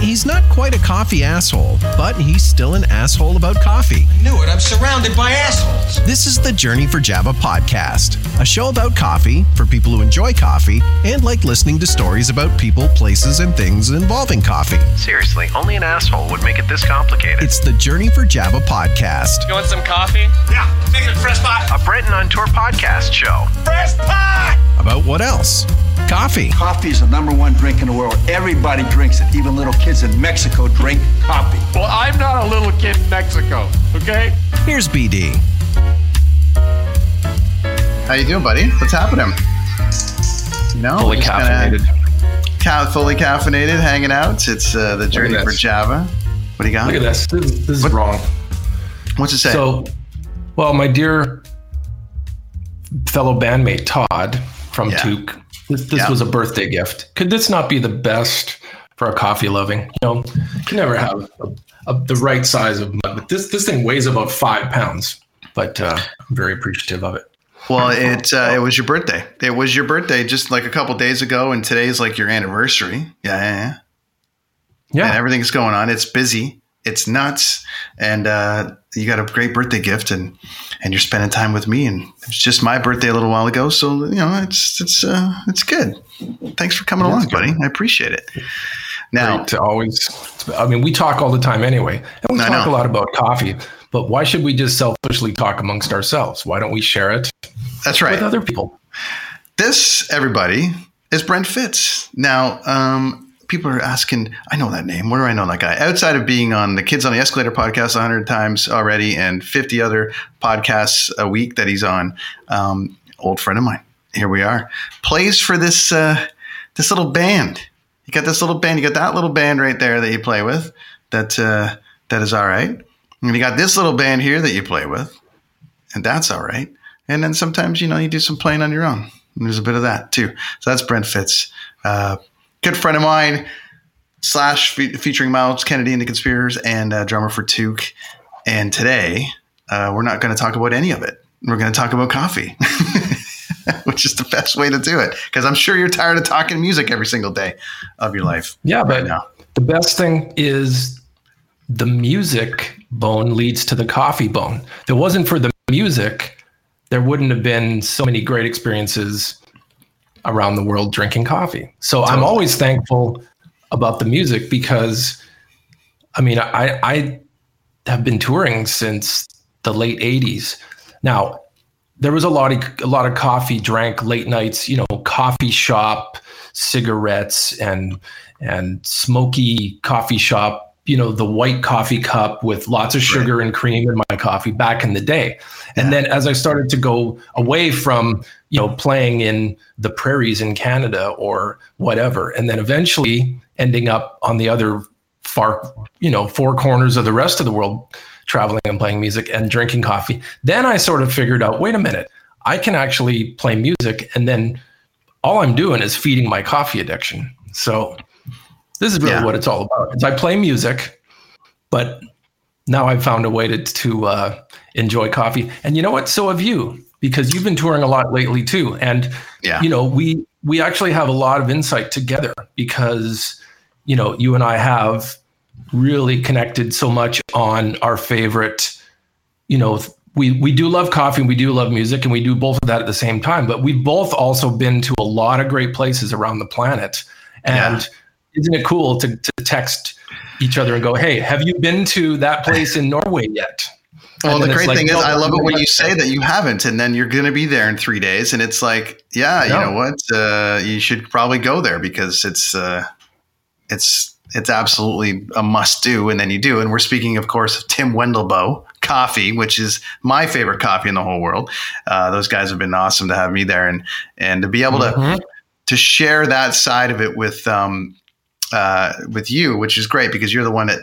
he's not quite a coffee asshole, but he's still an asshole about coffee. I knew it. I'm surrounded by assholes. This is the Journey for Java podcast, a show about coffee for people who enjoy coffee and like listening to stories about people, places, and things involving coffee. Seriously, only an asshole would make it this complicated. It's the Journey for Java podcast. You want some coffee? Yeah, make it a fresh pot. A Brenton on Tour podcast show. Fresh pot! About what else? Coffee. Coffee is the number one drink in the world. Everybody drinks it. Even little kids in Mexico drink coffee. Well, I'm not a little kid in Mexico, okay? Here's BD. How you doing, buddy? What's happening? You know, Fully kinda caffeinated. Ca- fully caffeinated, hanging out. It's uh, the journey for. Java. What do you got? Look at this. This, this is What- wrong. What's it say? So, well, my dear fellow bandmate Todd from Yeah. Toque, this, this Yeah. was a birthday gift. Could this not be the best for a coffee loving? You know, you can never have a, a, the right size of mug, but this this thing weighs about five pounds. But uh, I'm very appreciative of it. well, it uh, it was your birthday. It was your birthday just like a couple days ago, and today's like your anniversary. Yeah, yeah, yeah. Yeah, everything's going on. It's busy. It's nuts, and uh, you got a great birthday gift, and and you're spending time with me. And it was just my birthday a little while ago, so you know it's it's uh, it's good. Thanks for coming along, buddy. I appreciate it. Now, great to always. I mean, we talk all the time anyway, and we I talk know. a lot about coffee. But why should we just selfishly talk amongst ourselves? Why don't we share it that's right. with other people? This, everybody, is Brent Fitz. Now, um, people are asking, I know that name. Where do I know that guy? Outside of being on the Kids on the Escalator podcast 100 times already and 50 other podcasts a week that he's on, um, old friend of mine. Here we are. Plays for this uh, this little band. You got this little band. You got that little band right there that you play with. That uh, that is all right. And you got this little band here that you play with, and that's all right. And then sometimes you know you do some playing on your own. And there's a bit of that too. So that's Brent Fitz, uh, good friend of mine, slash fe- featuring Myles Kennedy and the Conspirators, and uh, drummer for Toque. And today uh, we're not going to talk about any of it. We're going to talk about coffee, which is the best way to do it. Because I'm sure you're tired of talking music every single day of your life. Yeah, but now. the best thing is the music bone leads to the coffee bone. If it wasn't for the music, there wouldn't have been so many great experiences around the world drinking coffee. So I'm always thankful about the music because I mean I I have been touring since the late 80s. Now, there was a lot of a lot of coffee drank late nights, you know, coffee shop, cigarettes and and smoky coffee shop, you know, the white coffee cup with lots of sugar and cream in my coffee back in the day. And then as I started to go away from, you know, playing in the prairies in Canada or whatever, and then eventually ending up on the other far, you know, four corners of the rest of the world traveling and playing music and drinking coffee. Then I sort of figured out, wait a minute, I can actually play music and then all I'm doing is feeding my coffee addiction. So this is really Yeah. what it's all about. Is I play music, but now I've found a way to to uh, enjoy coffee. And you know what? So have you, because you've been touring a lot lately too. And Yeah. you know, we we actually have a lot of insight together because you know you and I have really connected so much on our favorite. You know, we we do love coffee and we do love music and we do both of that at the same time. But we've both also been to a lot of great places around the planet. And isn't it cool to, to text each other and go, "Hey, have you been to that place in Norway yet?" Well, And the great like, thing is, no, I love it when you say that you haven't, and then you're going to be there in three days, and it's like, yeah, you know what? Uh, you should probably go there because it's uh, it's it's absolutely a must do, and then you do. And we're speaking, of course, of Tim Wendelboe Coffee, which is my favorite coffee in the whole world. Uh, those guys have been awesome to have me there, and and to be able Mhm. to to share that side of it with um, uh, with you, which is great because you're the one that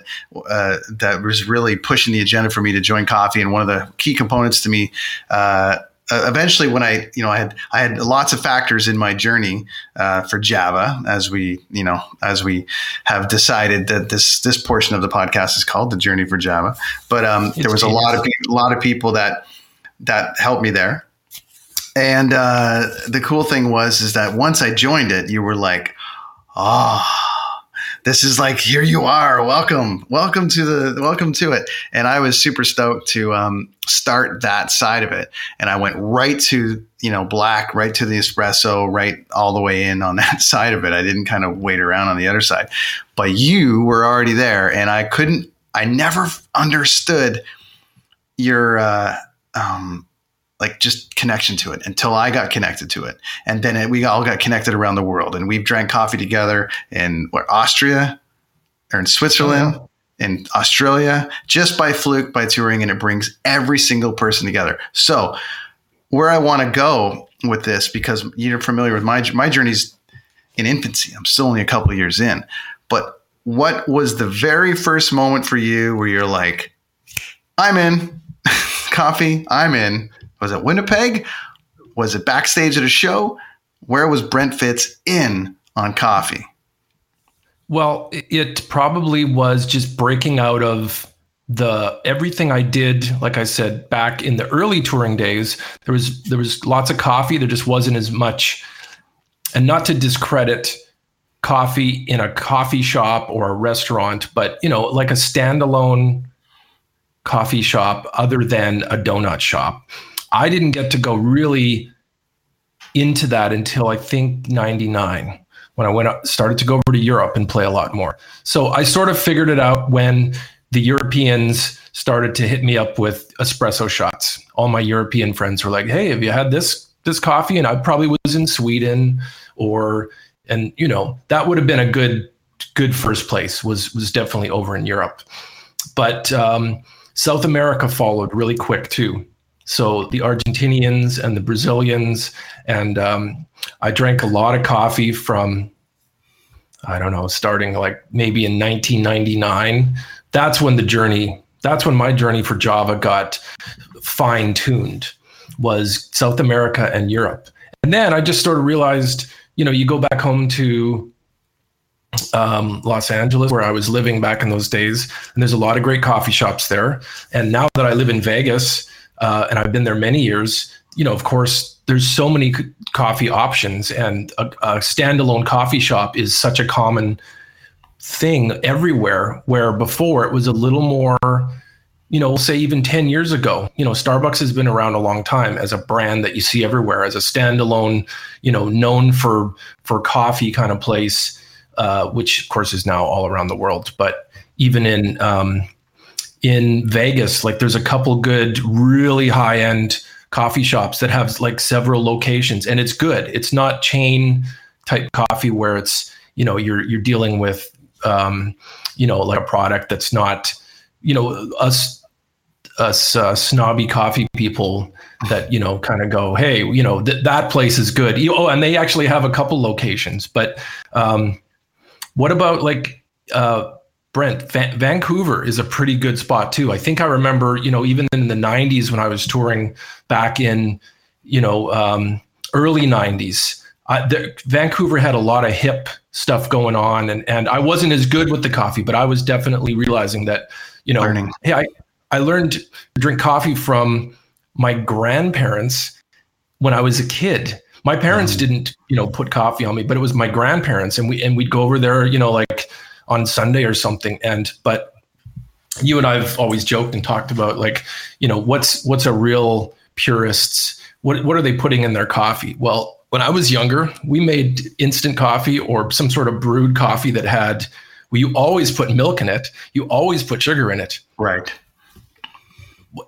uh, that was really pushing the agenda for me to join coffee, and one of the key components to me. Uh, uh, eventually, when I, you know, I had I had lots of factors in my journey uh, for Java, as we, you know, as we have decided that this this portion of the podcast is called the Journey for Java. But um, there was a lot of a lot of people that that helped me there. And uh, the cool thing was is that once I joined it, you were like, ah, this is like here you are. Welcome. Welcome to the welcome to it. And i was super stoked to um, start that side of it. And i went right to you know black right to the espresso right all the way in on that side of it. I didn't kind of wait around on the other side. But you were already there and i couldn't i never understood your uh, um, like just connection to it until I got connected to it. And then it, we all got connected around the world and we've drank coffee together in what, Austria or in Switzerland, oh, in Australia, just by fluke, by touring. And it brings every single person together. So where I want to go with this, because you're familiar with my, my journey's in infancy. I'm still only a couple of years in, but what was the very first moment for you where you're like, I'm in coffee. I'm in was it Winnipeg? Was it backstage at a show? Where was Brent Fitz in on coffee? Well, it probably was just breaking out of the everything I did, like I said, back in the early touring days, there was there was lots of coffee. There just wasn't as much, and not to discredit coffee in a coffee shop or a restaurant, but you know, like a standalone coffee shop other than a donut shop. I didn't get to go really into that until I think 99 when I went up, started to go over to Europe and play a lot more. So I sort of figured it out when the Europeans started to hit me up with espresso shots. All my European friends were like, "Hey, have you had this this coffee?" And I probably was in Sweden or and you know, that would have been a good good first place was was definitely over in Europe. But um, South America followed really quick too. So the Argentinians and the Brazilians, and um, I drank a lot of coffee from, I don't know, starting like maybe in 1999. That's when the journey, that's when my journey for Java got fine tuned, was South America and Europe. And then I just sort of realized, you know, you go back home to um, Los Angeles, where I was living back in those days, and there's a lot of great coffee shops there. And now that I live in Vegas, uh, and I've been there many years. You know, of course, there's so many coffee options, and a, a standalone coffee shop is such a common thing everywhere. Where before it was a little more, you know, say even 10 years ago, you know, Starbucks has been around a long time as a brand that you see everywhere, as a standalone, you know, known for for coffee kind of place, uh, which of course is now all around the world. But even in um, in Vegas, like there's a couple good, really high end coffee shops that have like several locations, and it's good. It's not chain type coffee where it's you know you're you're dealing with um, you know like a product that's not you know us us uh, snobby coffee people that you know kind of go hey you know th- that place is good oh and they actually have a couple locations but um, what about like uh, Brent, Va- Vancouver is a pretty good spot too. I think I remember, you know, even in the 90s when I was touring back in, you know, um, early 90s, I, the, Vancouver had a lot of hip stuff going on, and and I wasn't as good with the coffee, but I was definitely realizing that, you know, Learning. hey, I I learned to drink coffee from my grandparents when I was a kid. My parents mm. didn't, you know, put coffee on me, but it was my grandparents, and we and we'd go over there, you know, like on Sunday or something. And but you and I've always joked and talked about like, you know, what's what's a real purist's what what are they putting in their coffee? Well, when I was younger, we made instant coffee or some sort of brewed coffee that had well, you always put milk in it, you always put sugar in it. Right.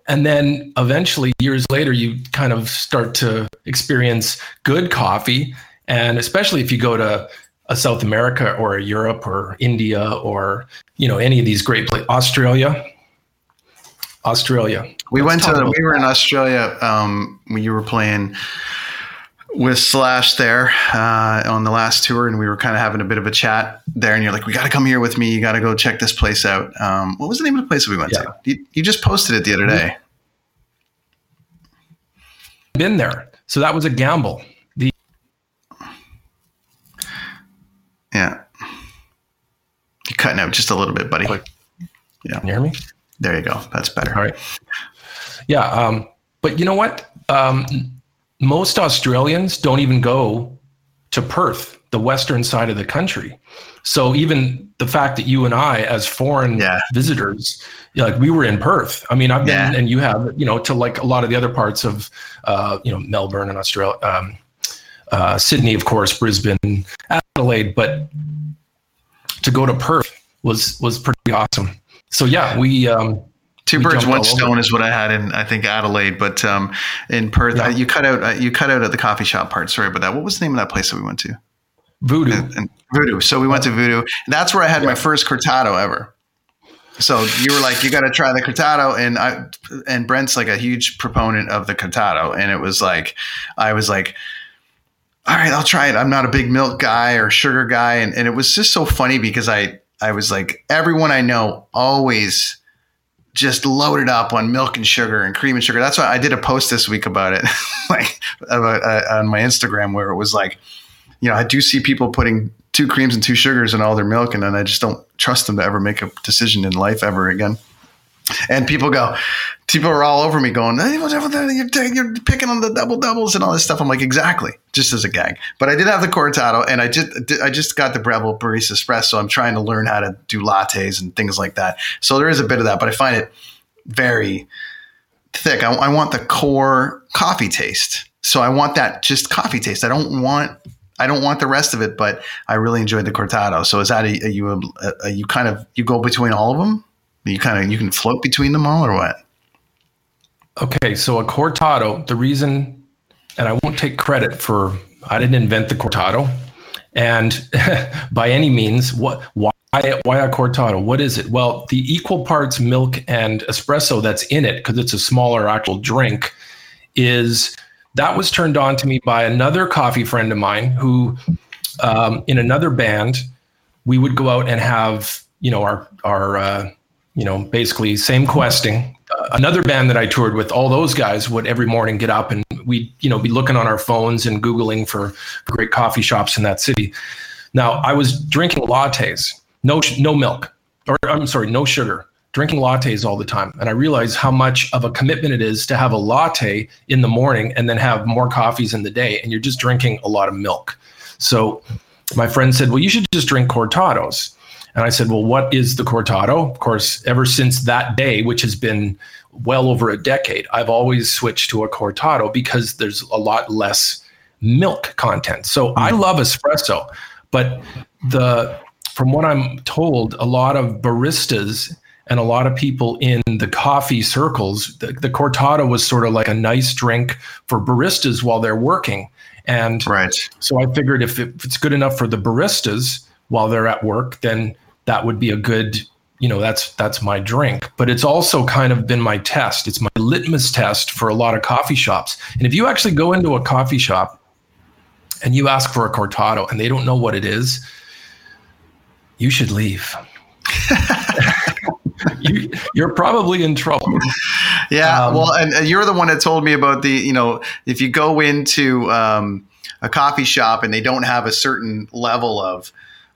And then eventually, years later, you kind of start to experience good coffee. And especially if you go to a South America or a Europe or India or you know any of these great places, Australia. Australia. We Let's went to we were in Australia um, when you were playing with Slash there uh, on the last tour, and we were kind of having a bit of a chat there. And you're like, "We got to come here with me. You got to go check this place out." Um, what was the name of the place we went yeah. to? You, you, just posted it the other day. Been there, so that was a gamble. Yeah. You're cutting out just a little bit, buddy. Yeah. Can you hear me? There you go. That's better. All right. Yeah. Um, but you know what? Um, most Australians don't even go to Perth. the western side of the country. So even the fact that you and I, as foreign Yeah. visitors, like we were in Perth. I mean, I've been, Yeah. and you have, you know, to like a lot of the other parts of, uh, you know, Melbourne and Australia, um, uh, Sydney, of course, Brisbane, Adelaide, but to go to Perth was was pretty awesome. So yeah, we um, Two We birds, one over. stone is what I had in I think Adelaide, but um, in Perth, Yeah. uh, you cut out uh, you cut out at the coffee shop part. Sorry about that. What was the name of that place that we went to? voodoo. And Voodoo. So we went to Voodoo. That's where I had my first cortado ever. So you were like, you got to try the cortado, and I and Brent's like a huge proponent of the cortado, and it was like, I was like, all right, I'll try it. I'm not a big milk guy or sugar guy, and, and it was just so funny because I I was like, everyone I know always just loaded up on milk and sugar and cream and sugar. That's why I did a post this week about it, like about, uh, on my Instagram, where it was like, you know, I do see people putting two creams and two sugars in all their milk, and then I just don't trust them to ever make a decision in life ever again. And people go, people are all over me going, hey? You're, you're picking on the double doubles and all this stuff. I'm like, exactly, just as a gag. But I did have the cortado, and I just I just got the Breville Barista Espresso. I'm trying to learn how to do lattes and things like that. So there is a bit of that, but I find it very thick. I, I want the core coffee taste. So I want that just coffee taste. I don't want I don't want the rest of it, but I really enjoyed the cortado. So is that a, a you a, a, you kind of you go between all of them? You kind of you can float between them all, or what? Okay, so a cortado, the reason, and I won't take credit for, I didn't invent the cortado, and by any means, what why why a cortado? What is it? Well, the equal parts milk and espresso that's in it, because it's a smaller actual drink, is that was turned on to me by another coffee friend of mine who, um, in another band, we would go out and have you know our our uh, you know basically same questing. Uh, another band that i toured with all those guys would every morning get up and we'd you know be looking on our phones and googling for, great coffee shops in that city. Now i was drinking lattes no no milk or i'm sorry no sugar drinking lattes all the time. And i realized how much of a commitment it is to have a latte in the morning and then have more coffees in the day and you're just drinking a lot of milk. So my friend said, Well, you should just drink cortados. And I said, Well, what is the cortado? Of course, ever since that day, which has been well over a decade, I've always switched to a cortado because there's a lot less milk content. So I mm-hmm. love espresso, but the from what I'm told, a lot of baristas and a lot of people in the coffee circles, the, the cortado was sort of like a nice drink for baristas while they're working. And Right. so I figured if, it, if it's good enough for the baristas while they're at work, then that would be a good, you know, that's that's my drink. But it's also kind of been my test. It's my litmus test for a lot of coffee shops. And if you actually go into a coffee shop and you ask for a cortado and they don't know what it is, you should leave. you, you're probably in trouble. Yeah, Um, well, and, and you're the one that told me about the, you know, if you go into um, a coffee shop and they don't have a certain level of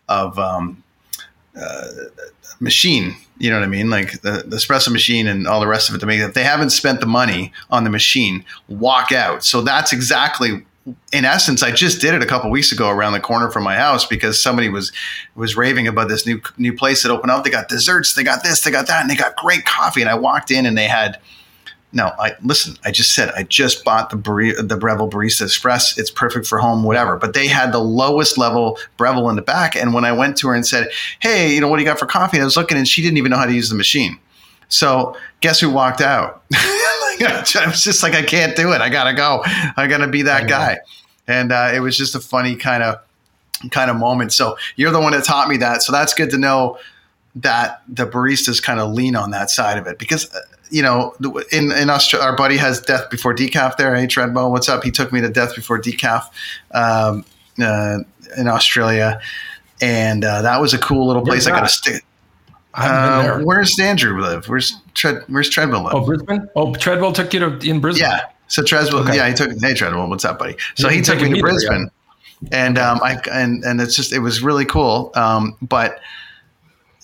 of um, uh, machine, you know what I mean, like the, the espresso machine and all the rest of it, to make if they haven't spent the money on the machine, walk out. So that's exactly. In essence, I just did it a couple weeks ago around the corner from my house because somebody was was raving about this new new place that opened up. They got desserts, they got this, they got that, and they got great coffee. And I walked in and they had no, I listen. I just said I just bought the Bre- the Breville Barista Express. It's perfect for home, whatever. But they had the lowest level Breville in the back. And when I went to her and said, "Hey, you know what do you got for coffee?" I was looking, and she didn't even know how to use the machine. So guess who walked out? I was just like, I can't do it. I gotta go. I gotta be that guy. And uh, it was just a funny kind of kind of moment. So you're the one that taught me that. So that's good to know that the baristas kind of lean on that side of it because uh, you know in in Australia our buddy has death before decaf there hey Treadwell what's up he took me to death before decaf um, uh, in Australia and uh, that was a cool little place Where's I got to that? stick I haven't been uh, where's Andrew live where's Tread where's Treadwell live Oh, Brisbane? Oh, Treadwell took you to in Brisbane. yeah. So Treadwell, Okay. yeah, he took. Hey, Treadwell, what's up, buddy? So Yeah, he took me to me there, Brisbane, and um, I and and it's just it was really cool. Um, but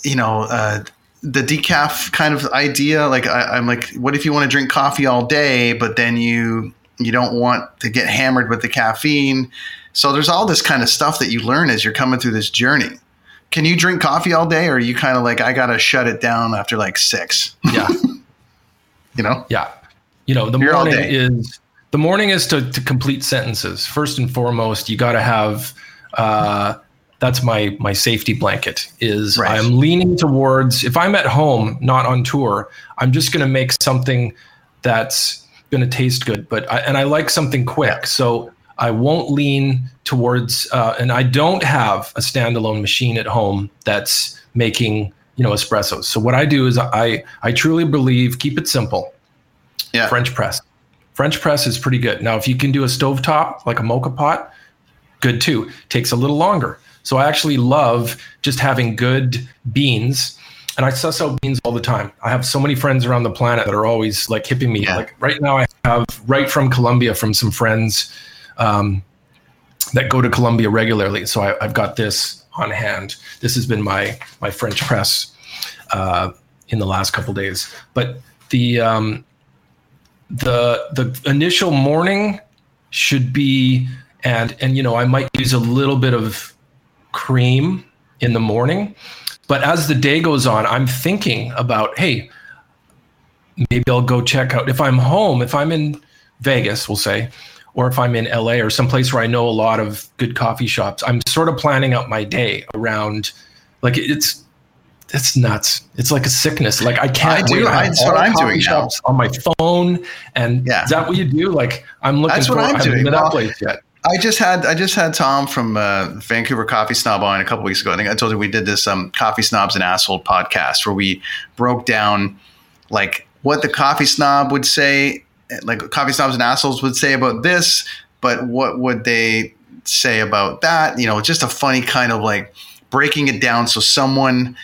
you know, uh, the decaf kind of idea, like I, I'm like, what if you want to drink coffee all day, but then you You don't want to get hammered with the caffeine. So there's all this kind of stuff that you learn as you're coming through this journey. Can you drink coffee all day, or are you kind of like I gotta shut it down after like six? Yeah. you know? Yeah. You know, the You're morning is the morning is to, to complete sentences. First and foremost, you got to have uh, that's my my safety blanket is Right. I'm leaning towards if I'm at home, not on tour, I'm just going to make something that's going to taste good, but I, and I like something quick. So I won't lean towards uh, and I don't have a standalone machine at home that's making, you know, espressos. So what I do is I I truly believe keep it simple. Yeah. French press. French press is pretty good. Now, if you can do a stovetop like a moka pot, good too. Takes a little longer. So I actually love just having good beans. And I suss out beans all the time. I have so many friends around the planet that are always like hipping me. Yeah. Like right now, I have right from Colombia from some friends um, that go to Colombia regularly. So I, I've got this on hand. This has been my my French press uh, in the last couple days. But the um, the the initial morning should be and and you know I might use a little bit of cream in the morning but as the day goes on I'm thinking about hey maybe I'll go check out if I'm home if I'm in Vegas we'll say or if I'm in LA or someplace where I know a lot of good coffee shops I'm sort of planning out my day around like it's it's nuts. It's like a sickness. Like I can't I do. I, that's what I'm doing now. on my phone. And Yeah. is that what you do? Like I'm looking That's for. what I'm I haven't doing. that Well, place yet. I just had I just had Tom from uh, Vancouver Coffee Snob on a couple weeks ago. I think I told you we did this um, Coffee Snobs and Asshole podcast where we broke down like what the coffee snob would say, like coffee snobs and assholes would say about this, but what would they say about that? You know, just a funny kind of like breaking it down so someone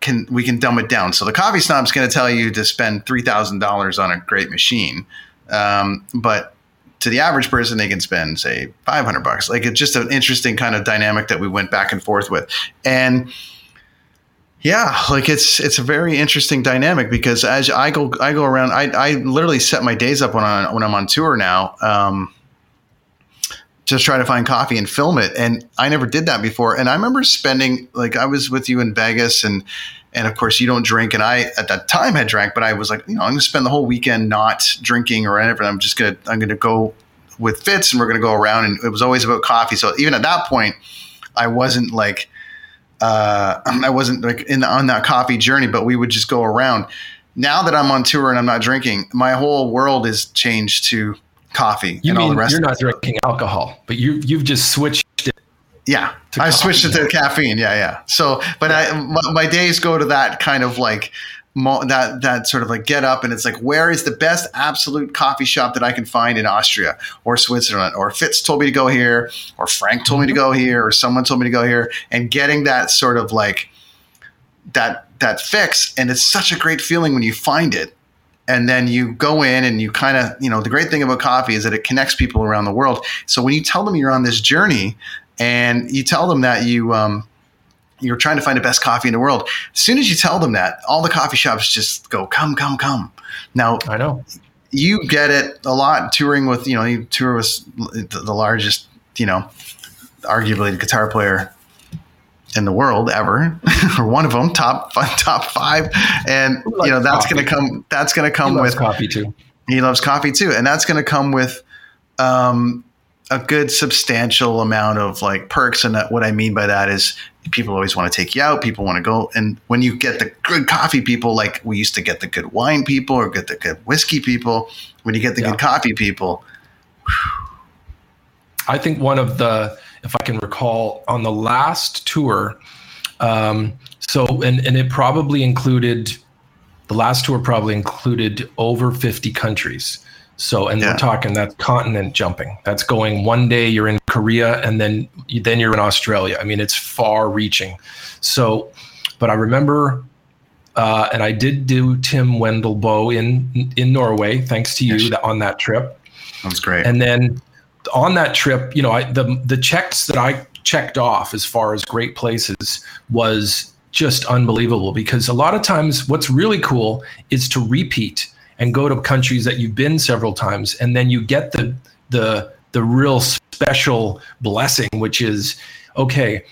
can we can dumb it down. So the coffee snob's going to tell you to spend three thousand dollars on a great machine, um, but to the average person, they can spend say five hundred bucks. Like it's just an interesting kind of dynamic that we went back and forth with, and yeah, like it's it's a very interesting dynamic because as I go I go around, I, I literally set my days up when I when I'm on tour now. Um, just try to find coffee and film it. And I never did that before. And I remember spending like I was with you in Vegas and and of course you don't drink and I at that time had drank, but I was like, you know, I'm gonna spend the whole weekend not drinking or anything. I'm just gonna I'm gonna go with Fitz and we're gonna go around and it was always about coffee. So even at that point, I wasn't like uh, I wasn't like in the, on that coffee journey, but we would just go around. Now that I'm on tour and I'm not drinking, my whole world is changed to coffee You and all the mean rest. you're not drinking alcohol, but you you've just switched it. Yeah, I switched it to caffeine. Yeah, yeah. So, but I my, my days go to that kind of like that that sort of like get up and it's like where is the best absolute coffee shop that I can find in Austria or Switzerland? Or Fitz told me to go here or Frank told me to mm-hmm. go here or someone told me to go here and getting that sort of like that that fix and it's such a great feeling when you find it. And then you go in and you kind of you know the great thing about coffee is that it connects people around the world. So when you tell them you're on this journey and you tell them that you um, you're trying to find the best coffee in the world. As soon as you tell them that all the coffee shops just go come come come. Now I know. you get it a lot touring with you know you tour with the largest you know arguably the guitar player in the world ever or one of them top top five. And you know that's going to come that's going to come with coffee too. he loves coffee too. And that's going to come with um, a good substantial amount of like perks and what i mean by that is people always want to take you out people want to go and when you get the good coffee people like we used to get the good wine people or get the good whiskey people when you get the Yeah. good coffee people I think one of the, if I can recall, on the last tour, um, so and and it probably included, the last tour probably included over fifty countries. So and Yeah. we're talking that's continent jumping. That's going one day you're in Korea and then then you're in Australia. I mean it's far reaching. So, but I remember. Uh, and I did do Tim Wendelboe in in Norway, thanks to you Yes. on that trip. that was great And then on that trip, you know, I, the the checks that I checked off as far as great places was just unbelievable because a lot of times what's really cool is to repeat and go to countries that you've been several times, and then you get the the the real special blessing, which is okay.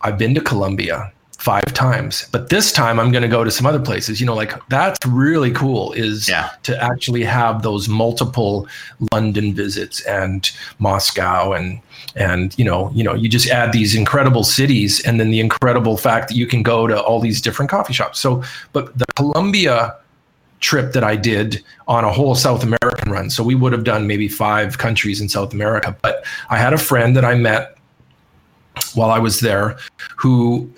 I've been to Colombia five times, but this time I'm going to go to some other places. You know, like that's really cool. Is Yeah. to actually have those multiple London visits and Moscow and and you know you know you just add these incredible cities and then the incredible fact that you can go to all these different coffee shops. So, but the Colombia trip that I did on a whole South American run. So we would have done maybe five countries in South America. But I had a friend that I met while I was there who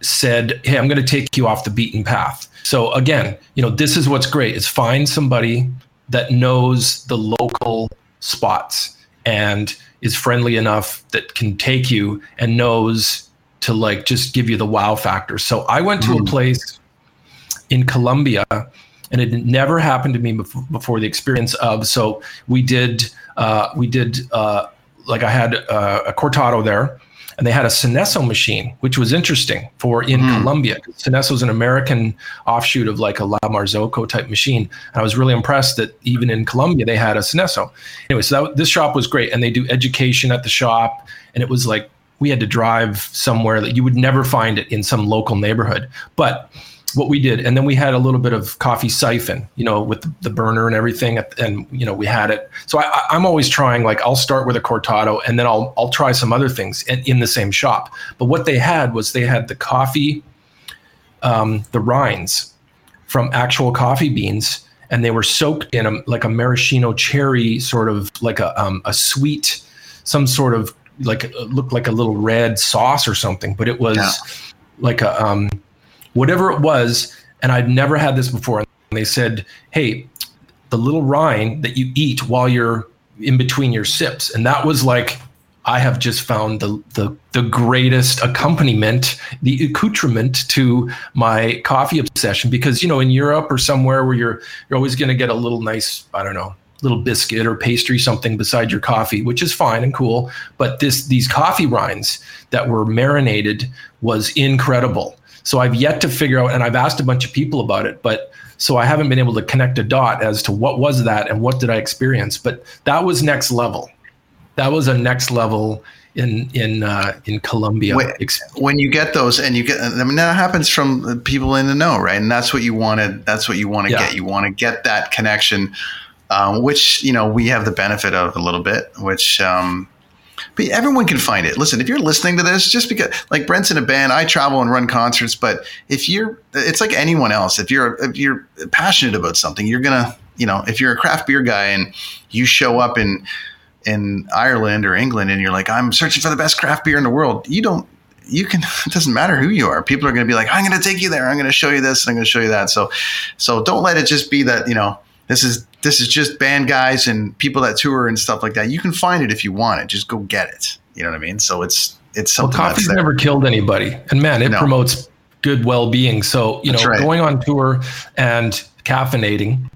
said, Hey, I'm going to take you off the beaten path. So again, you know, this is what's great is find somebody that knows the local spots and is friendly enough that can take you and knows to like just give you the wow factor. So I went to a mm. place in Colombia and it never happened to me before, before the experience of so we did uh, we did uh, like I had uh, a cortado there and they had a Synesso machine, which was interesting for in Colombia. Synesso is an American offshoot of like a La Marzocco type machine. And I was really impressed that even in Colombia they had a Synesso. Anyway, so that, this shop was great, and they do education at the shop, and it was like we had to drive somewhere that you would never find it in some local neighborhood, but what we did. And then we had a little bit of coffee siphon you know with the burner and everything and you know we had it. So I, i'm always trying like i'll start with a cortado and then i'll i'll try some other things in, in the same shop. But what they had was they had the coffee um, the rinds from actual coffee beans and they were soaked in a, like a maraschino cherry sort of like a, um, a sweet some sort of like looked like a little red sauce or something but it was Yeah. like a um, whatever it was, and I'd never had this before. And they said, "Hey, the little rind that you eat while you're in between your sips," and that was like, I have just found the the the greatest accompaniment, the accoutrement to my coffee obsession. Because you know, in Europe or somewhere where you're you're always going to get a little nice, I don't know, little biscuit or pastry something beside your coffee which is fine and cool but this these coffee rinds that were marinated was incredible so i've yet to figure out and i've asked a bunch of people about it but so i haven't been able to connect a dot as to what was that and what did i experience but that was next level that was a next level in in uh, in Colombia. Ex- when you get those and you get i mean that happens from people in the know right and that's what you want to that's what you want to Yeah. get you want to get that connection um, which you know we have the benefit of a little bit which um, but everyone can find it listen if you're listening to this just because like brent's in a band i travel and run concerts but if you're it's like anyone else if you're if you're passionate about something you're gonna you know if you're a craft beer guy and you show up in in Ireland or England and you're like, I'm searching for the best craft beer in the world, you don't, you can, it doesn't matter who you are. People are going to be like, I'm going to take you there. I'm going to show you this and I'm going to show you that. So, so don't let it just be that, you know, this is, this is just band guys and people that tour and stuff like that. You can find it if you want it. Just go get it. You know what I mean? So it's, it's well, something that's coffee's never killed anybody, and man, it No. promotes good well-being. So you That's know, right. going on tour and caffeinating.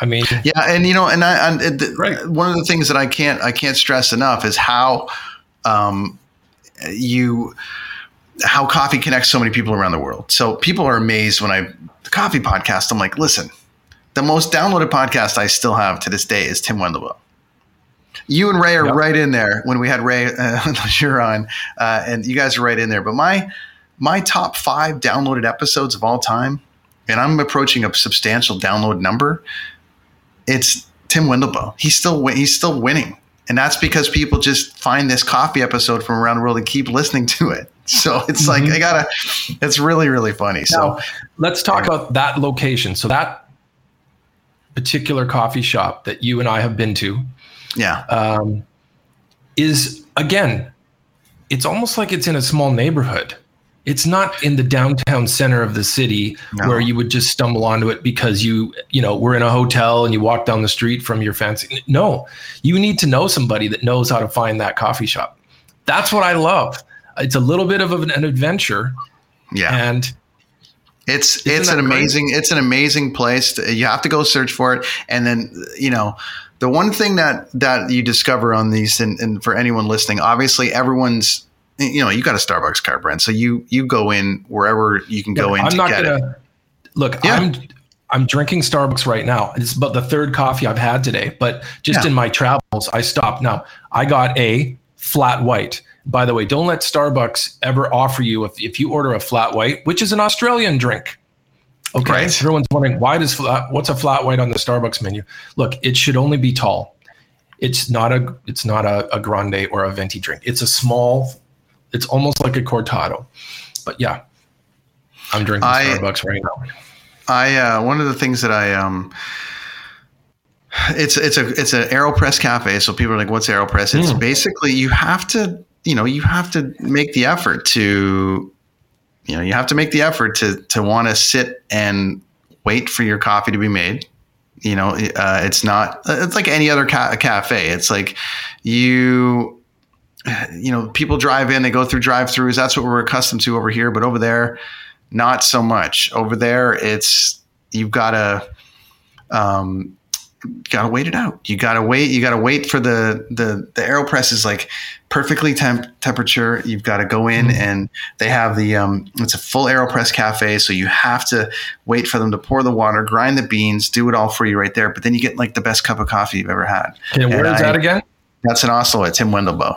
I mean, Yeah, and you know, and I, and Right. one of the things that I can't I can't stress enough is how um, you how coffee connects so many people around the world. So people are amazed when I the coffee podcast. I'm like, listen, the most downloaded podcast I still have to this day is Tim Wendelboe. You and Ray are Yep. right in there when we had Ray uh, on, uh, and you guys are right in there. But my my top five downloaded episodes of all time, and I'm approaching a substantial download number it's Tim Wendelboe. He's still he's still winning, and that's because people just find this coffee episode from around the world and keep listening to it. So it's like I gotta. It's really really funny. So let's talk about that location. So that particular coffee shop that you and I have been to yeah, um, is again, it's almost like it's in a small neighborhood. It's not in the downtown center of the city No. where you would just stumble onto it because you, you know, we're in a hotel and you walk down the street from your fancy. No, you need to know somebody that knows how to find that coffee shop. That's what I love. It's a little bit of an an adventure, yeah. and It's Isn't it's an amazing it's an amazing place. To, you have to go search for it, and then you know the one thing that that you discover on these, and, and for anyone listening, obviously everyone's you know you got a Starbucks card, Brent. So you you go in wherever you can go in I'm to not get gonna it. look. Yeah. I'm I'm drinking Starbucks right now. It's about the third coffee I've had today, but just Yeah. in my travels, I stopped. Now, I got a flat white. By the way, don't let Starbucks ever offer you if, if you order a flat white, which is an Australian drink. Okay. Right. Everyone's wondering why does flat what's a flat white on the Starbucks menu? Look, it should only be tall. It's not a it's not a, a grande or a venti drink. It's a small, it's almost like a cortado. But yeah, I'm drinking I- Starbucks right now. I uh, one of the things that I um, it's it's a it's an Aeropress cafe. So people are like, "What's Aeropress?" It's basically you have to you know you have to make the effort to you know you have to make the effort to to want to sit and wait for your coffee to be made. You know, uh, it's not it's like any other ca- cafe. It's like you you know people drive in, they go through drive-throughs. That's what we're accustomed to over here, but over there not so much over there it's you've got to um got to wait it out. You got to wait you got to wait for the the the aeropress is like perfectly temp temperature. You've got to go in and they have the um it's a full aeropress cafe so you have to wait for them to pour the water grind the beans do it all for you right there but then you get like the best cup of coffee you've ever had. And where is I- that again? that's in oslo at tim wendelboe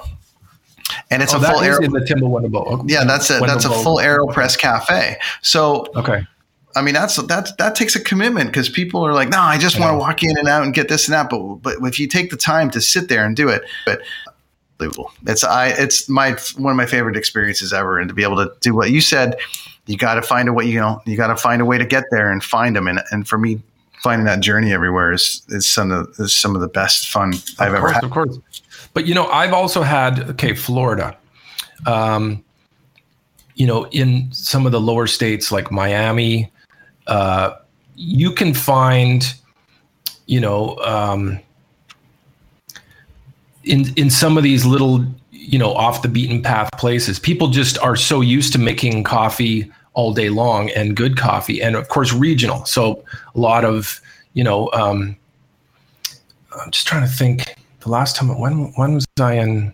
and it's oh, a full air in the Timber Wendelboe. yeah that's a that's a full aeropress cafe. So Okay. I mean, that's that that takes a commitment because people are like, no, I just want to walk in and out and get this and that. But but if you take the time to sit there and do it, but unbelievable. It's I it's my one of my favorite experiences ever, and to be able to do what you said, you got to find a way. You know, you got to find a way to get there and find them. And and for me, finding that journey everywhere is is some of is some of the best fun I've of ever course, had. Of course. But you know, I've also had okay, Florida. Um, you know, in some of the lower states like Miami, uh, you can find, you know, um, in in some of these little, you know, off the beaten path places, people just are so used to making coffee all day long and good coffee, and of course regional. So a lot of, you know, um, I'm just trying to think. The last time when when was I in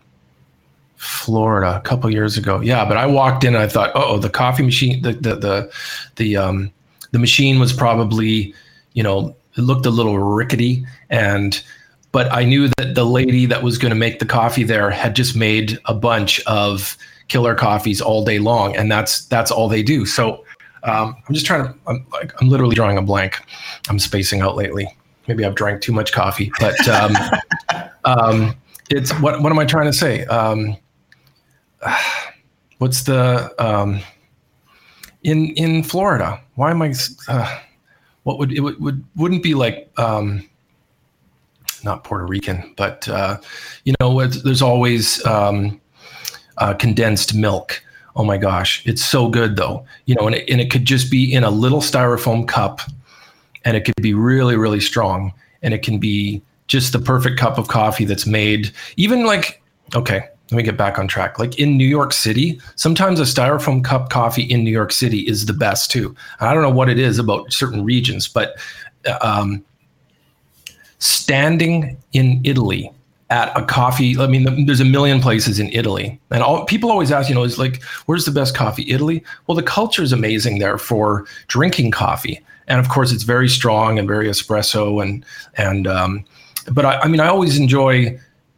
Florida? A couple years ago. Yeah, but I walked in and I thought, oh, the coffee machine, the the the the um the machine was probably, you know, it looked a little rickety and but I knew that the lady that was going to make the coffee there had just made a bunch of killer coffees all day long, and that's that's all they do. So um, I'm just trying to. I'm like I'm literally drawing a blank. I'm spacing out lately. Maybe I've drank too much coffee, but um, um, it's what what am I trying to say? Um, what's the um, in in Florida? Why am I? Uh, what would it would, would wouldn't be like? Um, not Puerto Rican, but uh, you know, there's always um, uh, condensed milk. Oh my gosh, it's so good though. You know, and it, and it could just be in a little styrofoam cup, and it could be really, really strong, and it can be just the perfect cup of coffee that's made. Even like, okay, let me get back on track. Like in New York City, sometimes a styrofoam cup coffee in New York City is the best too. I don't know what it is about certain regions, but um, standing in Italy at a coffee. I mean, there's a million places in Italy, and all people always ask, you know, is like, where's the best coffee? Italy. Well, the culture is amazing there for drinking coffee, and of course, it's very strong and very espresso, and and um, but I, I mean, I always enjoy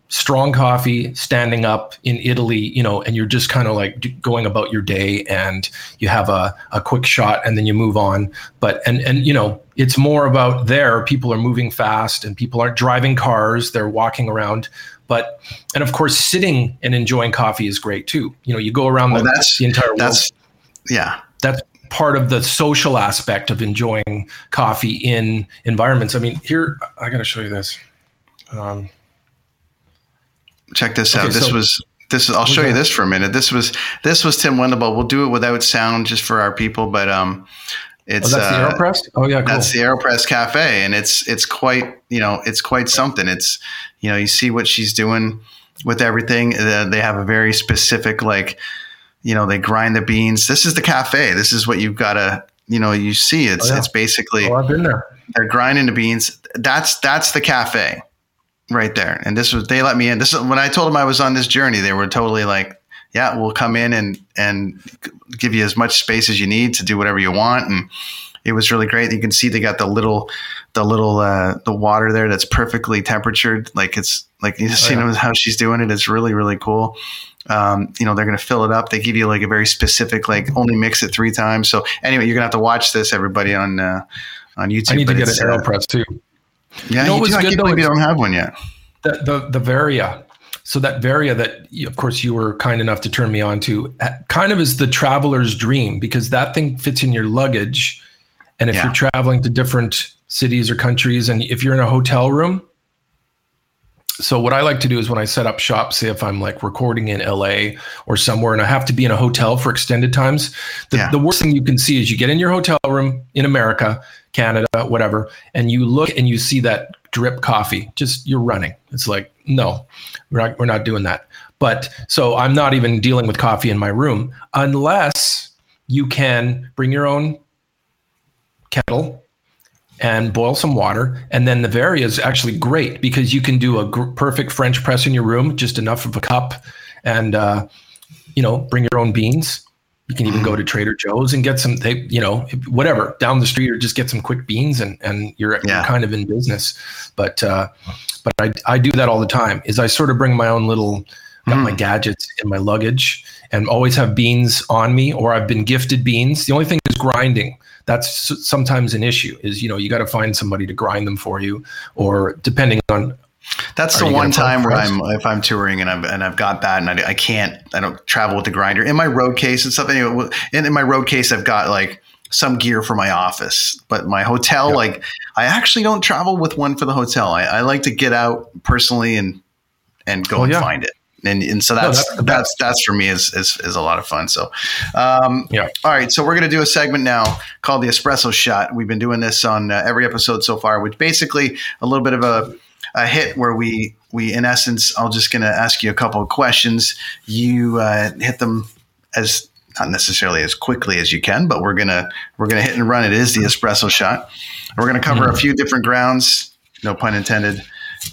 strong coffee standing up in Italy, you know, and you're just kind of like going about your day and you have a, a quick shot and then you move on. But, and, and, you know, it's more about there, people are moving fast and people aren't driving cars, they're walking around. But, and of course, sitting and enjoying coffee is great too. You know, you go around Well, the, that's the entire world. that's yeah. That's part of the social aspect of enjoying coffee in environments. I mean, here, I got to show you this. Um, check this Okay, out. This so- was this. is I'll show you this for a minute. This was this was Tim Wendelboe. We'll do it without sound just for our people, but um, it's oh, that's uh, the AeroPress? Oh, yeah, cool. that's the Aeropress Cafe, and it's it's quite you know it's quite something. It's you know you see what she's doing with everything. Uh, they have a very specific like you know they grind the beans. This is the cafe. This is what you've got to you know you see. It's Oh, yeah. it's basically oh, I've been there. they're grinding the beans. That's that's the cafe right there. And this was they let me in. This is when I told them I was on this journey. They were totally like, "Yeah, we'll come in and and give you as much space as you need to do whatever you want." And it was really great. You can see they got the little the little uh, the water there that's perfectly temperatured. Like it's like you just Oh, see yeah. how she's doing it. It's really really cool. Um, you know they're going to fill it up. They give you like a very specific like only mix it three times. So anyway, you're gonna have to watch this everybody on uh, on YouTube. I need to get an uh, too. Yeah, You know you was do. I good, can't though, believe you don't have one yet. The the the Varia. So that Varia that of course you were kind enough to turn me on to kind of is the traveler's dream because that thing fits in your luggage. And if Yeah. you're traveling to different cities or countries and if you're in a hotel room, so what I like to do is when I set up shop, say if I'm like recording in LA or somewhere and I have to be in a hotel for extended times, the, Yeah. the worst thing you can see is you get in your hotel room in America, Canada, whatever, and you look and you see that drip coffee. Just you're running. It's like, no, we're not we're not doing that. But so I'm not even dealing with coffee in my room unless you can bring your own kettle and boil some water. And then the Varia is actually great because you can do a gr- perfect French press in your room, just enough of a cup, and uh, you know, bring your own beans. You can even go to Trader Joe's and get some, they, you know, whatever down the street, or just get some quick beans, and and you're, Yeah. kind of in business. But uh, but I I do that all the time. Is I sort of bring my own little got my gadgets in my luggage and always have beans on me or I've been gifted beans. The only thing is grinding. That's sometimes an issue is, you know, you got to find somebody to grind them for you or depending on That's Are the one time where? I'm if I'm touring and I've and I've got that and I, I can't I don't travel with the grinder in my road case and stuff. Anyway, w- in, in my road case I've got like some gear for my office, but my hotel like I actually don't travel with one for the hotel. I, I like to get out personally and and go Oh, and yeah. find it. And, and so No, that's that's that's that's for me is, is is a lot of fun. So, um, Yeah. all right. So we're gonna do a segment now called the espresso shot. We've been doing this on uh, every episode so far, which basically a little bit of a a hit where we we in essence i'm just going to ask you a couple of questions. You uh, hit them as not necessarily as quickly as you can but we're going to we're going to hit and run. It is the espresso shot. We're going to cover a few different grounds no pun intended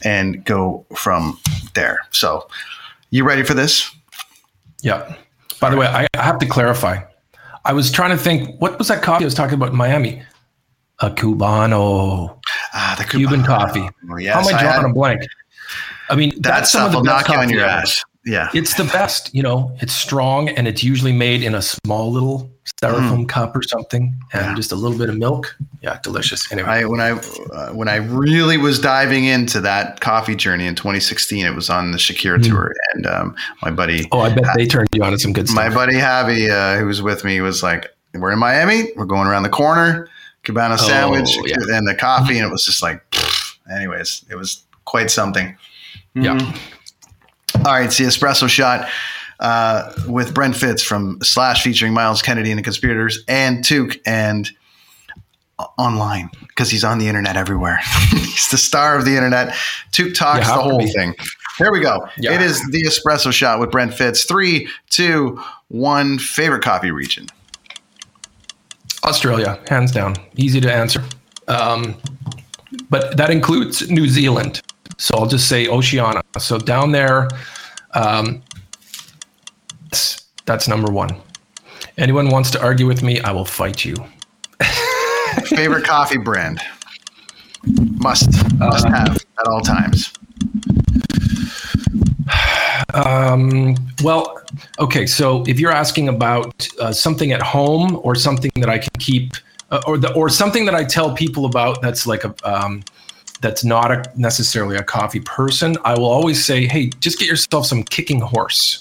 and go from there. So you ready for this? Yeah. By the way, I I have to clarify. I was trying to think, what was that coffee I was talking about in Miami? A Cubano, ah the Cuban coffee. Oh, yes, How am I I drawing had- a blank? I mean, that that's some of the best knock you on coffee your ass yeah It's the best, you know. It's strong and it's usually made in a small little styrofoam cup or something, and Mm. Yeah. just a little bit of milk. Yeah, delicious. Anyway, I when I uh, when I really was diving into that coffee journey in 2016, it was on the Shakira tour, and um, my buddy, oh, I bet they turned you on to some good stuff. my buddy Javi, uh, who was with me, was like, "We're in Miami. We're going around the corner, Cabana sandwich, Oh, yeah. and the coffee." And it was just like, anyways, it was quite something. yeah, mm-hmm. All right, it's the espresso shot uh, with Brent Fitz from Slash featuring Myles Kennedy and the Conspirators and Toque and uh, online because he's on the internet everywhere. he's the star of the internet. Toque talks the whole thing. Here we go. Yeah. It is the espresso shot with Brent Fitz. Three, two, one. Favorite coffee region. Australia, hands down, easy to answer. Um, but that includes New Zealand. So I'll just say Oceania. So down there, um, that's, that's number one. Anyone wants to argue with me, I will fight you. Favorite coffee brand. Must must Uh, have at all times. Um, well, okay. So if you're asking about uh, something at home or something that I can keep, uh, or the or something that I tell people about, that's like a um, that's not a, necessarily a coffee person, I will always say, hey, just get yourself some Kicking Horse,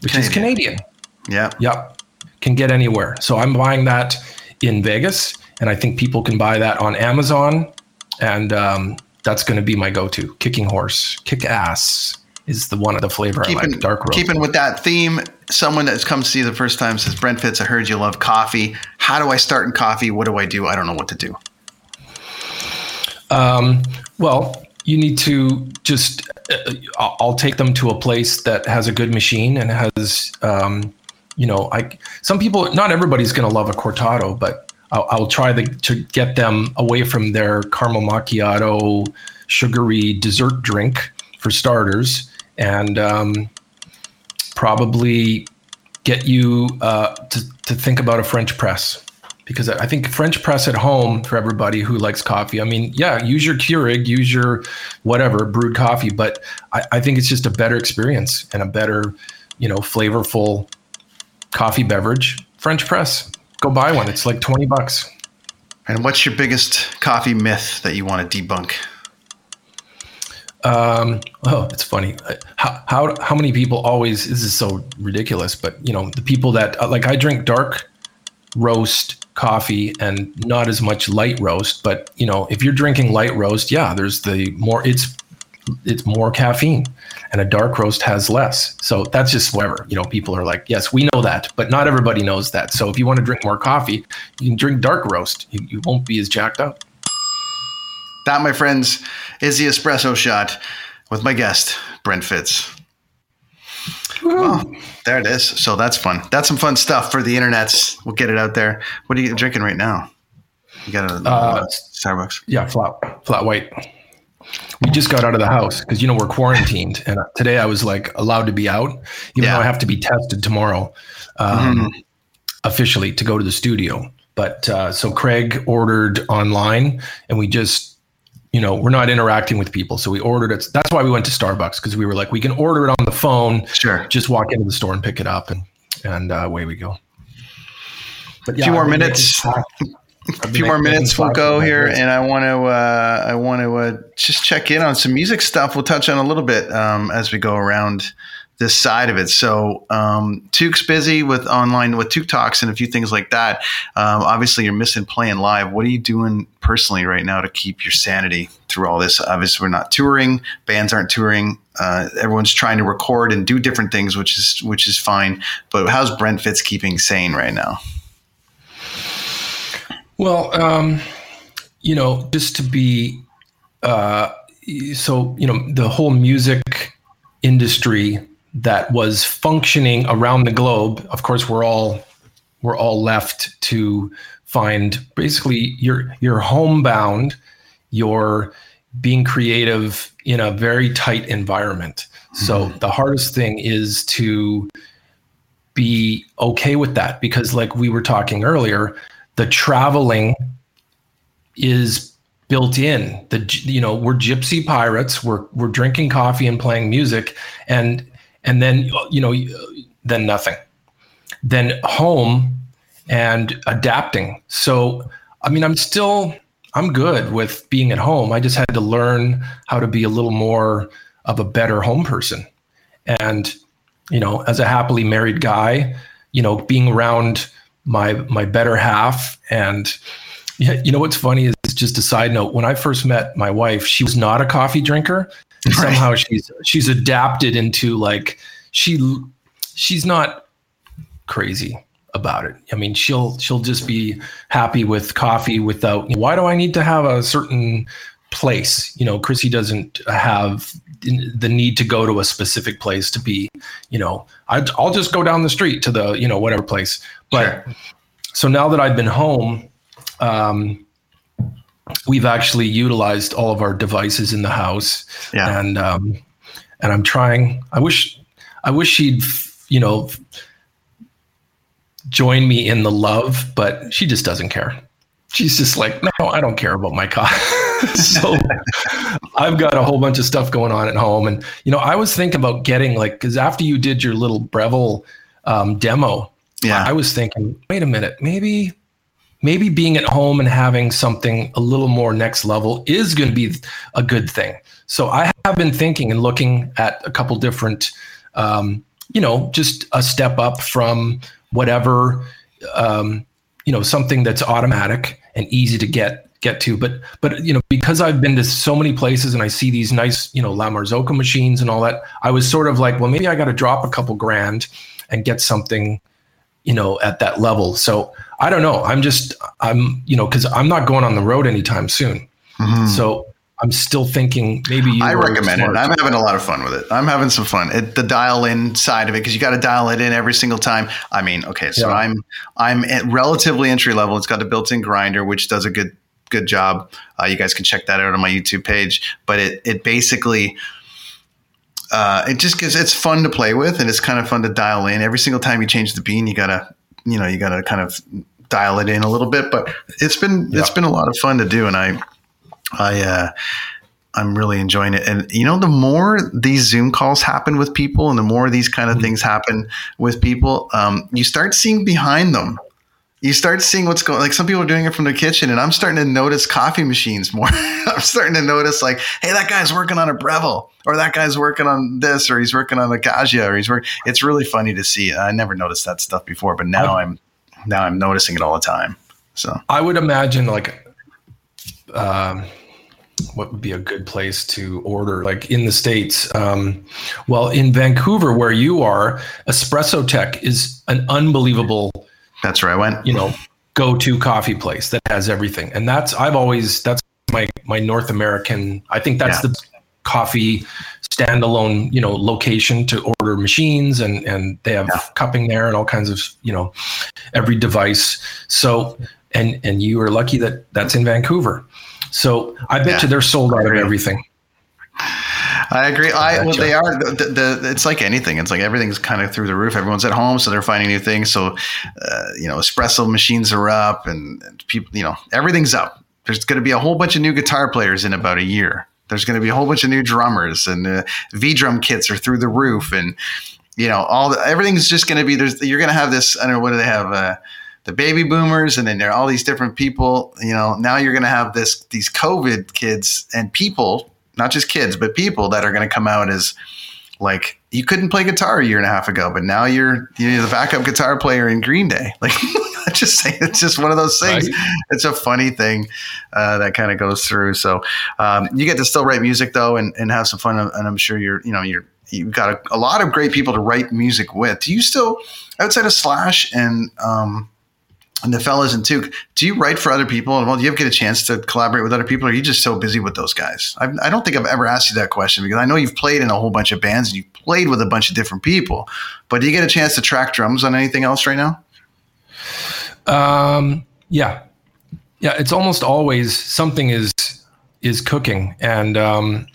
which is Canadian. Canadian. Yeah. Yep, can get anywhere. So I'm buying that in Vegas, and I think people can buy that on Amazon, and um, that's going to be my go-to. Kicking Horse, Kick Ass is the one of the flavor I keeping, like. Dark roast. keeping with that theme, someone that's come to see you the first time says, Brent Fitz, I heard you love coffee. How do I start in coffee? What do I do? I don't know what to do. Um, well, you need to just. Uh, I'll I'll take them to a place that has a good machine and has, um, you know, I. Some people, not everybody's going to love a cortado, but I'll, I'll try the, to get them away from their caramel macchiato, sugary dessert drink for starters, and um, probably get you uh, to to think about a French press. because I think French press at home for everybody who likes coffee. I mean, yeah, use your Keurig, use your whatever brewed coffee, but I, I think it's just a better experience and a better, you know, flavorful coffee beverage. French press, go buy one. It's like twenty bucks. And what's your biggest coffee myth that you want to debunk? Um, oh, it's funny. How, how how many people always this is so ridiculous, but you know the people that like I drink dark roast coffee and not as much light roast. But you know if you're drinking light roast, yeah, there's the more it's it's more caffeine, and a dark roast has less. So that's just whatever. You know, people are like, yes, we know that, but not everybody knows that. So if you want to drink more coffee, you can drink dark roast. You, you won't be as jacked up. That, my friends, is the espresso shot with my guest, Brent Fitz. Well, there it is. So that's fun. That's some fun stuff for the internets. We'll get it out there. What are you drinking right now? You got a Uh, Starbucks. Yeah, flat flat white. We just got out of the house because you know we're quarantined, and today I was like allowed to be out, even Yeah. though I have to be tested tomorrow, um, officially to go to the studio. But uh, so Craig ordered online, and we just, you know, we're not interacting with people, so we ordered it. That's why we went to Starbucks because we were like, we can order it on the phone, Sure. just walk into the store and pick it up, and and uh, away we go. But few more minutes. A few more minutes we'll go here, and I want to uh, I want to uh, just check in on some music stuff. We'll touch on a little bit um, as we go around this side of it. So um, Toque's busy with online with Toque Talks and a few things like that. Um, obviously, you're missing playing live. What are you doing personally right now to keep your sanity through all this? Obviously, we're not touring. Bands aren't touring. Uh, everyone's trying to record and do different things, which is which is fine. But how's Brent Fitz keeping sane right now? Well, um, you know, just to be uh, so, you know, the whole music industry that was functioning around the globe. Of course, we're all we're all left to find basically you're you're homebound. You're being creative in a very tight environment. So mm-hmm. the hardest thing is to be okay with that because, like we were talking earlier, the traveling is built in the you know we're gypsy pirates we're we're drinking coffee and playing music and and then you know then nothing. Then home and adapting. So i mean i'm still i'm good with being at home. I just had to learn how to be a little more of a better home person. And you know as a happily married guy you know being around my my better half and you know what's funny is just a side note. When i first met my wife she was not a coffee drinker and somehow she's she's adapted into like she she's not crazy about it. I mean she'll she'll just be happy with coffee without why do i need to have a certain place? You know chrissy doesn't have the need to go to a specific place to be you know I, i'll just go down the street to the you know whatever place. But so now that i've been home um, we've actually utilized all of our devices in the house Yeah. and um, and i'm trying i wish i wish she'd you know join me in the love but she just doesn't care she's just like no i don't care about my car so i've got a whole bunch of stuff going on at home and you know i was thinking about getting like because after you did your little breville um, demo Yeah. i was thinking wait a minute maybe maybe being at home and having something a little more next level is going to be a good thing. So i have been thinking and looking at a couple different um, you know just a step up from whatever um, you know something that's automatic and easy to get get to. But but you know because i've been to so many places and i see these nice you know la marzocco machines and all that i was sort of like well maybe i got to drop a couple grand and get something you know at that level. So i don't know i'm just i'm you know because i'm not going on the road anytime soon so i'm still thinking maybe you. I recommend it. I'm having a lot of fun with it. I'm having some fun. It, the dial in side of it because you got to dial it in every single time. I mean, okay, so Yeah. I'm I'm at relatively entry level. It's got a built in grinder, which does a good good job. Uh, you guys can check that out on my YouTube page. But it it basically uh, it just gives it's fun to play with and it's kind of fun to dial in. Every single time you change the bean, you gotta you know you gotta kind of dial it in a little bit. But it's been it's been a lot of fun to do, and I I uh, I'm really enjoying it. And you know, the more these Zoom calls happen with people, and the more these kind of things happen with people, um, you start seeing behind them. You start seeing what's going. Like some people are doing it from the kitchen, and I'm starting to notice coffee machines more. I'm starting to notice, like, hey, that guy's working on a Breville, or that guy's working on this, or he's working on a Gaggia, or he's working. It's really funny to see. I never noticed that stuff before, but now I'm now I'm noticing it all the time. So I would imagine like um, what would be a good place to order like in the states um, well in Vancouver where you are Espresso Tech is an unbelievable that's where I went. you know go-to coffee place that has everything and that's I've always that's my my North American I think that's Yeah. the coffee standalone you know location to order machines and and they have Yeah. cupping there and all kinds of you know every device so and and you are lucky that that's in Vancouver so I bet Yeah. you they're sold out of everything I agree. I well, they are. The, the, the, it's like anything. It's like everything's kind of through the roof. Everyone's at home, so they're finding new things. So, uh, you know, espresso machines are up, and, and people, you know, everything's up. There's going to be a whole bunch of new guitar players in about a year. There's going to be a whole bunch of new drummers, and uh, V drum kits are through the roof, and you know, all the everything's just going to be. There's you're going to have this. I don't know what do they have. Uh, the baby boomers, and then there are all these different people. You know, now you're going to have this these COVID kids and people, not just kids, but people that are going to come out as like you couldn't play guitar a year and a half ago, but now you're you're the backup guitar player in Green Day. Like I just say, it's just one of those things. Right. It's a funny thing uh, that kind of goes through. So um, you get to still write music though, and, and have some fun. And I'm sure you're you know you're you've got a, a lot of great people to write music with. Do you still outside of Slash and um, and the fellas in Toque, do you write for other people? Well, do you ever get a chance to collaborate with other people? Or are you just so busy with those guys? I've, I don't think I've ever asked you that question because I know you've played in a whole bunch of bands and you've played with a bunch of different people. But do you get a chance to track drums on anything else right now? Um, yeah, yeah. It's almost always something is is cooking, and um,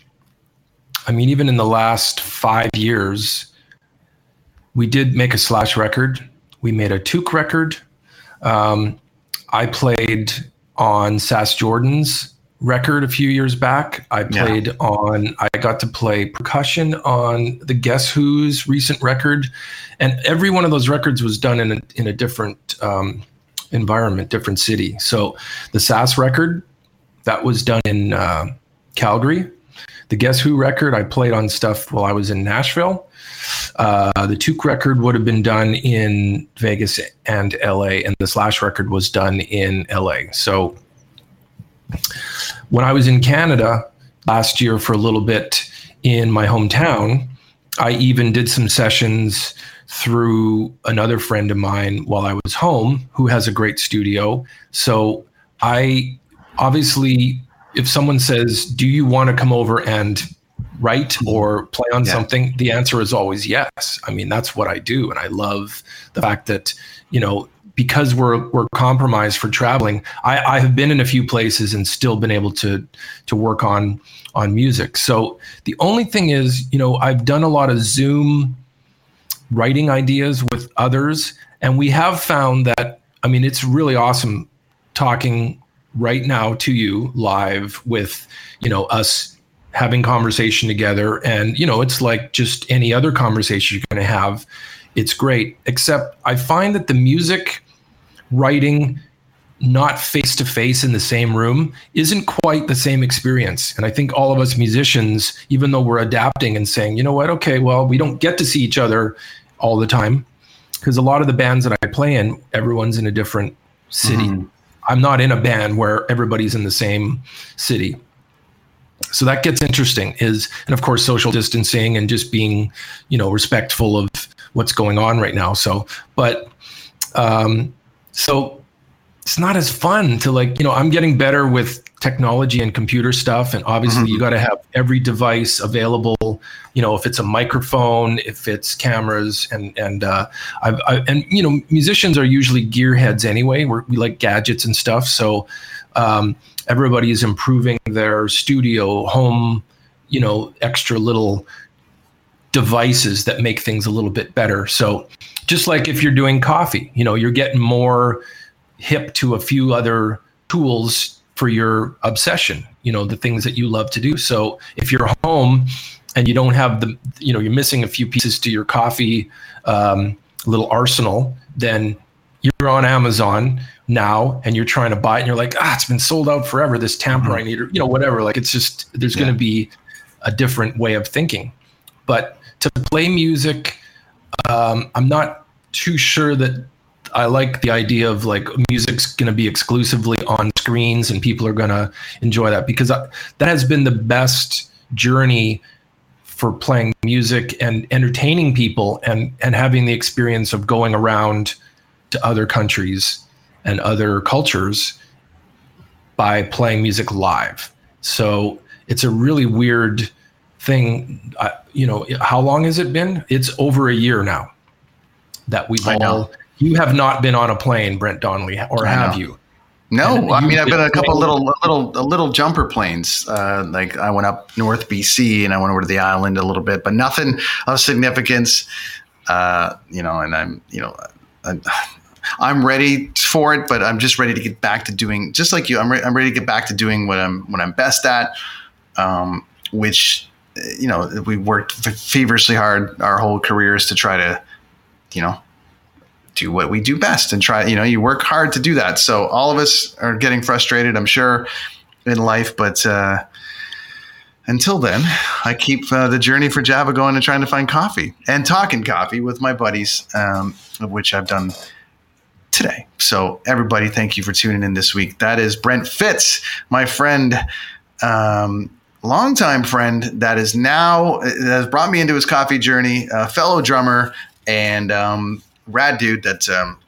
I mean, even in the last five years, we did make a slash record. We made a Toque record. Um, I played on Sass Jordan's record a few years back. I Yeah. played on. I got to play percussion on the Guess Who's recent record, and every one of those records was done in a, in a different um, environment, different city. So the Sass record that was done in uh, Calgary. The Guess Who record I played on stuff while I was in Nashville. Uh, the Toque record would have been done in Vegas and LA, and the Slash record was done in LA. So when I was in Canada last year for a little bit in my hometown, I even did some sessions through another friend of mine while I was home who has a great studio. So I obviously, if someone says, Do you want to come over and write mm-hmm. or play on Yeah. something? The answer is always yes. I mean, that's what I do. And I love the fact that, you know, because we're we're compromised for traveling, I, I have been in a few places and still been able to to work on on music. So the only thing is, you know, I've done a lot of Zoom writing ideas with others, and we have found that I mean, it's really awesome talking right now to you live with you know us having conversation together. And you know it's like just any other conversation you're going to have it's great except i find that the music writing not face to face in the same room isn't quite the same experience. And i think all of us musicians even though we're adapting and saying you know what? Okay well we don't get to see each other all the time because a lot of the bands that i play in everyone's in a different city. Mm-hmm. I'm not in a band where everybody's in the same city so that gets interesting is and of course social distancing and just being you know respectful of what's going on right now. So but um so it's not as fun to like you know i'm getting better with technology and computer stuff. And obviously you got to have every device available you know if it's a microphone if it's cameras and and uh I've, I, and you know musicians are usually gearheads anyway. We're, we like gadgets and stuff. So um everybody is improving their studio home you know extra little devices that make things a little bit better so just like if you're doing coffee you know you're getting more hip to a few other tools for your obsession, you know, the things that you love to do. So if you're home and you don't have the, you know, you're missing a few pieces to your coffee um, little arsenal, then you're on Amazon now and you're trying to buy it and you're like, ah, it's been sold out forever. This tamper I need, or, you know, whatever. Like it's just, there's going to be a different way of thinking. But to play music, um, I'm not too sure that I like the idea of like music's going to be exclusively on screens and people are going to enjoy that because I, that has been the best journey for playing music and entertaining people and and having the experience of going around to other countries and other cultures by playing music live. So it's a really weird thing. Uh, you know, how long has it been? It's over a year now that we've all. You have not been on a plane, Brent Donnelly, or have you? No, I mean I've been a couple little little little jumper planes. Uh, like I went up North BC and I went over to the island a little bit, but nothing of significance. Uh, you know, and I'm you know. I'm, ready for it, but I'm just ready to get back to doing just like you. I'm, re- I'm ready to get back to doing what I'm what I'm best at, um, which you know we worked feverishly hard our whole careers to try to, you know, do what we do best and try. You know, you work hard to do that. So all of us are getting frustrated, I'm sure, in life, but. Uh, until then, I keep uh, the journey for Java going and trying to find coffee and talking coffee with my buddies, um, of which I've done today. So, everybody, thank you for tuning in this week. That is Brent Fitz, my friend, um, longtime friend that is now that has brought me into his coffee journey, fellow drummer and um, rad dude that um,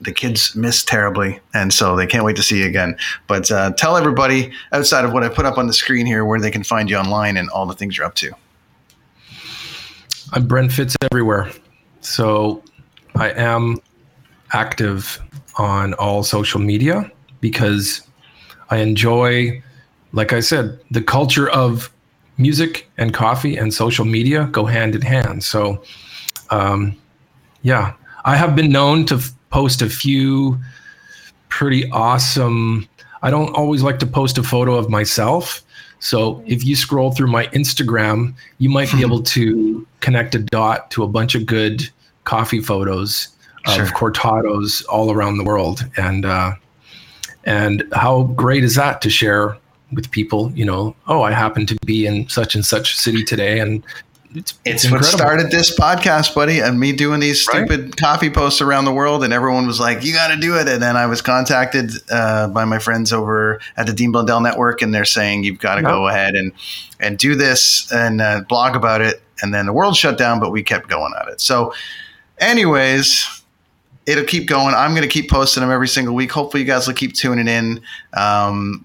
the kids miss terribly, and so they can't wait to see you again. But uh, tell everybody outside of what I put up on the screen here where they can find you online and all the things you're up to. I'm Brent Fitz everywhere. So I am active on all social media because I enjoy, like I said, the culture of music and coffee and social media go hand in hand. So, um, yeah, I have been known to f- post a few pretty awesome. I don't always like to post a photo of myself. So if you scroll through my Instagram, you might be able to connect a dot to a bunch of good coffee photos Sure. of cortados all around the world. And uh, and how great is that to share with people? You know, oh, I happen to be in such and such city today, and it's It's, it's what started this podcast, buddy, and me doing these Right. stupid coffee posts around the world, and everyone was like, "You got to do it." And then I was contacted uh, by my friends over at the Dean Blundell Network, and they're saying, "You've got to go ahead and and do this and uh, blog about it." And then the world shut down, but we kept going at it. So, anyways. It'll keep going. I'm going to keep posting them every single week. Hopefully, you guys will keep tuning in. Um,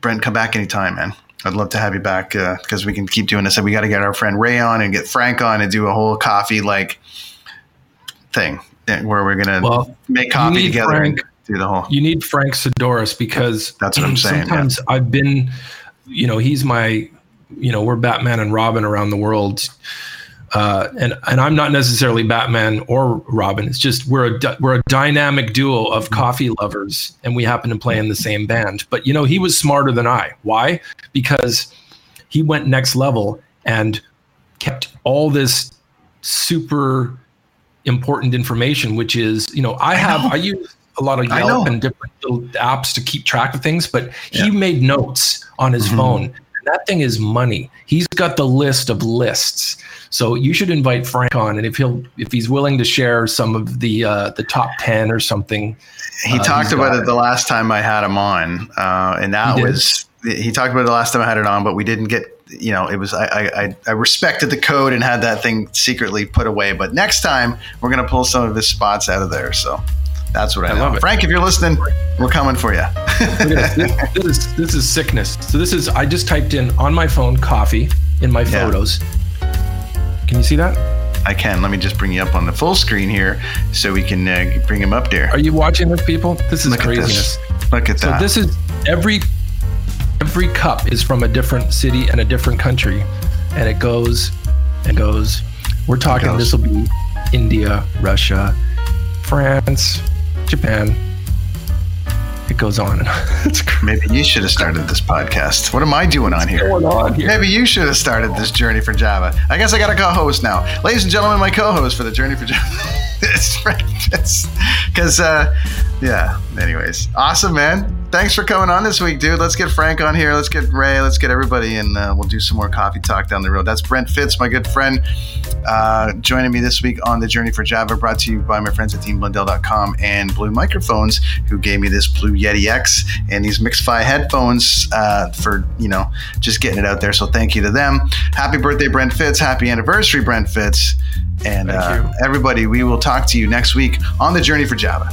Brent, come back anytime, man. I'd love to have you back because we can keep doing this. And we got to get our friend Ray on and get Frank on and do a whole coffee like thing eh, where we're gonna Well, make coffee together Frank. and do the whole. you need Frank Sidoris because That's what I'm saying, Sometimes I've been, you know, he's my, you know, we're Batman and Robin around the world, uh, and and I'm not necessarily Batman or Robin. It's just we're a we're a dynamic duo Mm-hmm. of coffee lovers, and we happen to play in the same band. But you know, he was smarter than I. Why? Because he went next level and kept all this super important information, which is, you know, I have I, use a lot of Yelp and different apps to keep track of things, but he made notes on his Mm-hmm. phone. That thing is money. He's got the list of lists. So you should invite Frank on, and if he'll if he's willing to share some of the uh, the top ten or something, He uh, talked about it the last time I had him on, uh, and that He was he talked about it the last time I had it on, but we didn't get. You know, it was I, I I- I respected the code and had that thing secretly put away. But next time we're gonna pull some of his spots out of there. So that's what I, I love it. Frank, if you're listening, we're coming for you. This. This, this is this is sickness. So this is I just typed in on my phone coffee in my Yeah. photos. Can you see that? I can. Let me just bring you up on the full screen here so we can uh, bring him up there. Are you watching this, people? This is Look at craziness. this. Look at that. So this is every every cup is from a different city and a different country, and it goes and goes. We're talking. This will be India, Russia, France, Japan, it goes on. it's Maybe you should have started this podcast. What am I doing on here? going on here. Maybe you should have started this journey for Java. I guess I got a co-host now, ladies and gentlemen. My co-host for the journey for Java. it's Frank. Because, uh, yeah. Anyways, awesome, man. Thanks for coming on this week, dude. Let's get Frank on here. Let's get Ray. Let's get everybody, and uh, we'll do some more coffee talk down the road. That's Brent Fitz, my good friend, uh, joining me this week on the journey for Java. Brought to you by my friends at DeanBlundell.com and Blue Microphones, who gave me this Blue Yeti X and these Mix-Fi headphones uh, for you know just getting it out there. So thank you to them. Happy birthday, Brent Fitz. Happy anniversary, Brent Fitz. And uh, everybody, we will talk to you next week on the journey for Java.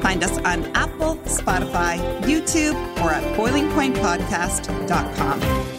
Find us on Apple, Spotify, YouTube, or at boilingpointpodcast.com.